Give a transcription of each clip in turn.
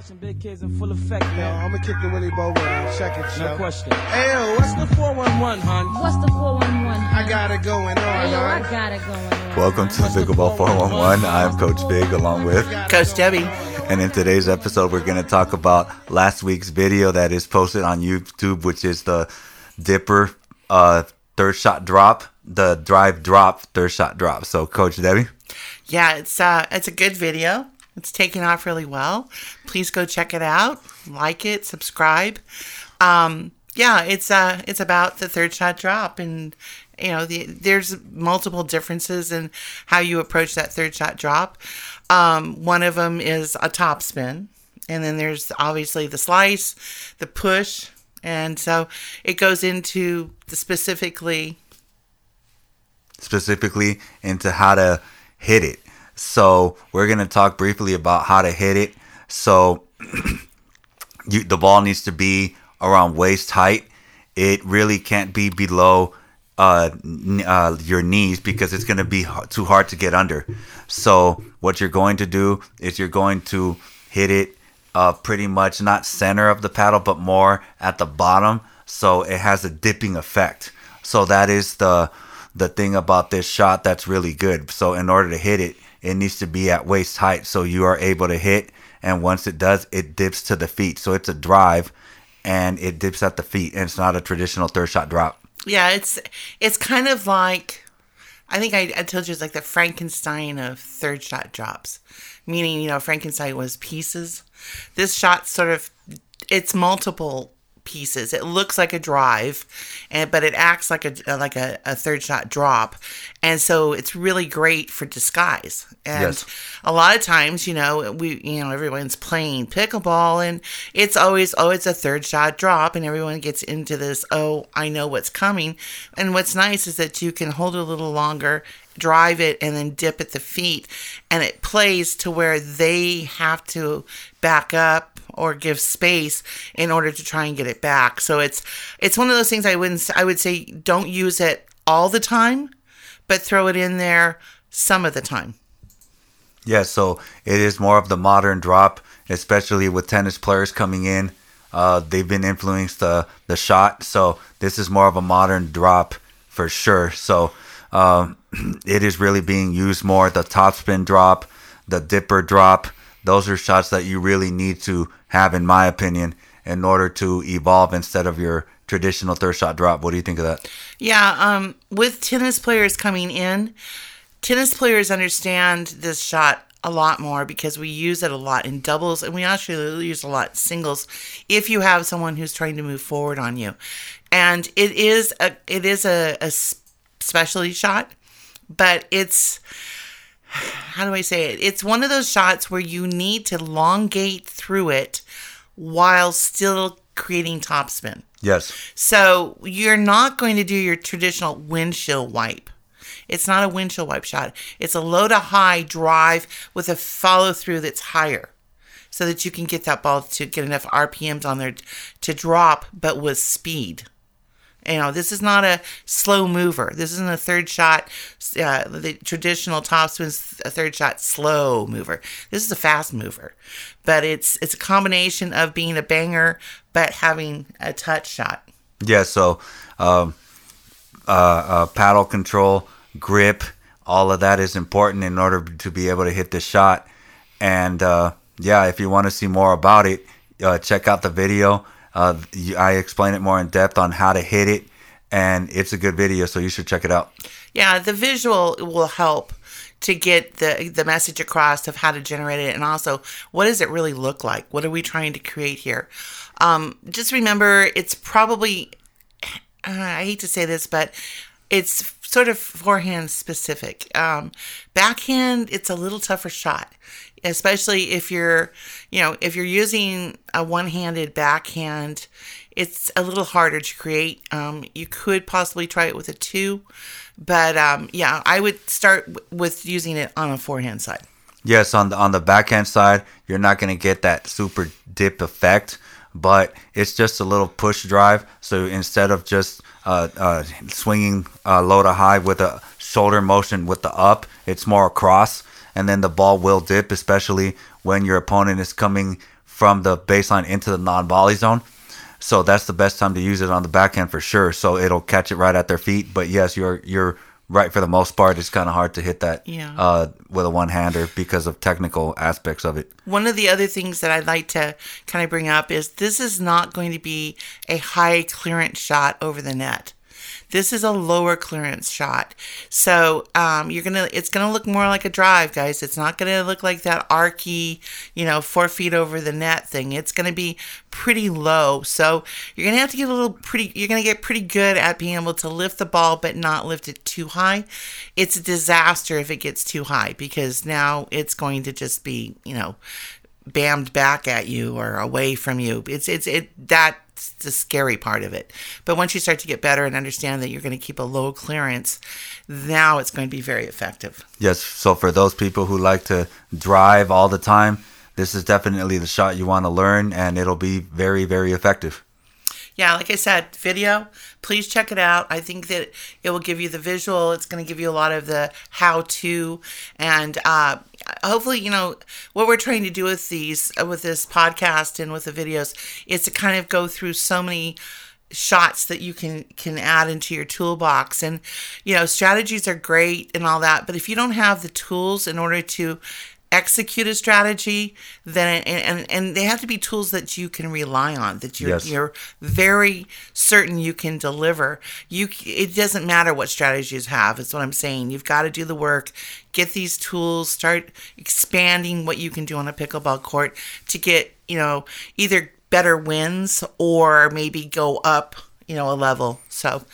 question, big kids in full effect, Yo, man. I'm gonna kick the Willie Bow around. Check it, No question. Hey, yo, what's the 411, hon? What's the 411? I got it going on, Hey, yo, I got it going on. Welcome to Pickleball 411. I'm Coach Fig along with. Coach Debi. And in today's episode, we're going to talk about last week's video that is posted on YouTube, which is the Dipper uh, third shot drop, the drive drop, third shot drop. So, Coach Debi? Yeah, it's uh it's a good video. It's taken off really well. Please go check it out. Like it, subscribe. Um yeah, it's uh it's about the third shot drop and you know, the, there's multiple differences in how you approach that third shot drop. Um, one of them is a top spin, and then there's obviously the slice, the push, and so it goes into the specifically specifically into how to hit it. So we're gonna talk briefly about how to hit it. So you, the ball needs to be around waist height. It really can't be below uh, uh, your knees because it's gonna be too hard to get under. So what you're going to do is you're going to hit it uh, pretty much not center of the paddle, but more at the bottom. So it has a dipping effect. So that is the the thing about this shot that's really good. So in order to hit it, it needs to be at waist height so you are able to hit. And once it does, it dips to the feet. So it's a drive and it dips at the feet. And it's not a traditional third shot drop. Yeah, it's it's kind of like I think I, I told you it's like the Frankenstein of third shot drops. Meaning, you know, Frankenstein was pieces. This shot sort of it's multiple pieces. It looks like a drive, and but it acts like a uh, like a, a third shot drop, and so it's really great for disguise. And Yes. a lot of times, you know, we you know everyone's playing pickleball, and it's always oh it's a third shot drop, and everyone gets into this oh I know what's coming. And what's nice is that you can hold it a little longer, drive it, and then dip at the feet, and it plays to where they have to back up or give space in order to try and get it back. So it's it's one of those things I wouldn't I would say don't use it all the time, but throw it in there some of the time. Yeah, so it is more of the modern drop, especially with tennis players coming in. Uh, they've been influenced the the shot, so this is more of a modern drop for sure. So um, it is really being used more. The topspin drop, the dipper drop, those are shots that you really need to have, in my opinion, in order to evolve instead of your traditional third shot drop. What do you think of that? Yeah, um, with tennis players coming in, tennis players understand this shot a lot more because we use it a lot in doubles and we actually use a lot in singles if you have someone who's trying to move forward on you. And it is a it is a, a specialty shot, but it's how do I say it? It's one of those shots where you need to elongate through it while still creating topspin. Yes. So you're not going to do your traditional windshield wipe. It's not a windshield wipe shot. It's a low to high drive with a follow through that's higher so that you can get that ball to get enough RPMs on there to drop, but with speed. You know, this is not a slow mover. This isn't a third shot, uh, the traditional topspin a third shot slow mover. This is a fast mover, but it's it's a combination of being a banger but having a touch shot. Yeah, so um, uh, uh, paddle control, grip, all of that is important in order to be able to hit the shot. And uh, yeah, if you want to see more about it, uh, check out the video. Uh, I explain it more in depth on how to hit it, and it's a good video, so you should check it out. Yeah, the visual will help to get the the message across of how to generate it and also what does it really look like? What are we trying to create here? Um, just remember, it's probably I hate to say this, but it's sort of forehand specific. Um, backhand, it's a little tougher shot, especially if you're, you know, if you're using a one-handed backhand. It's a little harder to create. Um, you could possibly try it with a two, but um, yeah, I would start w- with using it on a forehand side. Yes, on the on the backhand side, you're not gonna get that super dip effect, but it's just a little push drive. So instead of just uh, uh, swinging uh, low to high with a shoulder motion with the up, it's more across, and then the ball will dip, especially when your opponent is coming from the baseline into the non-volley zone. So that's the best time to use it on the backhand for sure. So it'll catch it right at their feet. But yes, you're you're right for the most part. It's kind of hard to hit that Yeah. uh, with a one-hander because of technical aspects of it. One of the other things that I'd like to kind of bring up is this is not going to be a high clearance shot over the net. This is a lower clearance shot. So um, you're gonna it's gonna look more like a drive, guys. It's not gonna look like that arky, you know, four feet over the net thing. It's gonna be pretty low. So you're gonna have to get a little pretty you're gonna get pretty good at being able to lift the ball but not lift it too high. It's a disaster if it gets too high because now it's going to just be, you know, bammed back at you or away from you. It's it's it that's the scary part of it. But once you start to get better and understand that you're going to keep a low clearance, now it's going to be very effective. Yes. So for those people who like to drive all the time, this is definitely the shot you want to learn, and it'll be very very effective. Yeah, like I said, video, please check it out. I think that it will give you the visual. It's going to give you a lot of the how to and uh hopefully, you know, what we're trying to do with these uh, with this podcast and with the videos is to kind of go through so many shots that you can can add into your toolbox. And you know strategies are great and all that but if you don't have the tools in order to execute a strategy then and and, and they have to be tools that you can rely on that you're Yes. you're very certain you can deliver. You it doesn't matter what strategies have it's what i'm saying. You've got to do the work get these tools start expanding what you can do on a pickleball court to get you know either better wins or maybe go up you know a level. So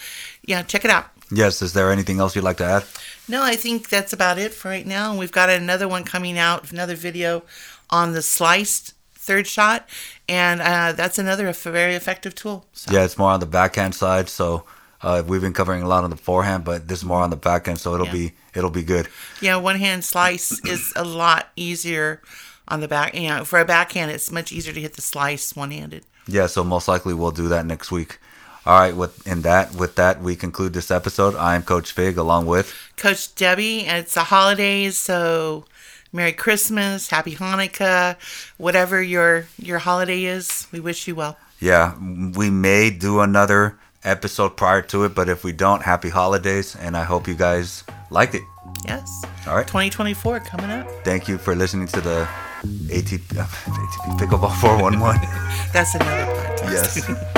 yeah check it out Yes. Is there anything else you'd like to add? no, I think that's about it for right now. And we've got another one coming out, another video on the sliced third shot, and uh, that's another very effective tool. So, Yeah, it's more on the backhand side. So uh, we've been covering a lot on the forehand, but this is more on the backhand. So it'll Yeah. be it'll be good. yeah, one hand slice is a lot easier on the back. You know, for a backhand, it's much easier to hit the slice one handed. Yeah, so most likely we'll do that next week. All right, with in that with that we conclude this episode. I'm Coach Fig along with Coach Debi, and it's the holidays, so Merry Christmas, Happy Hanukkah, whatever your your holiday is. We wish you well. yeah. We may do another episode prior to it, but if we don't, happy holidays, and I hope you guys liked it. Yes. All right, 2024 coming up. thank you for listening to the ATP, uh, ATP Pickleball 411. That's another podcast. yes.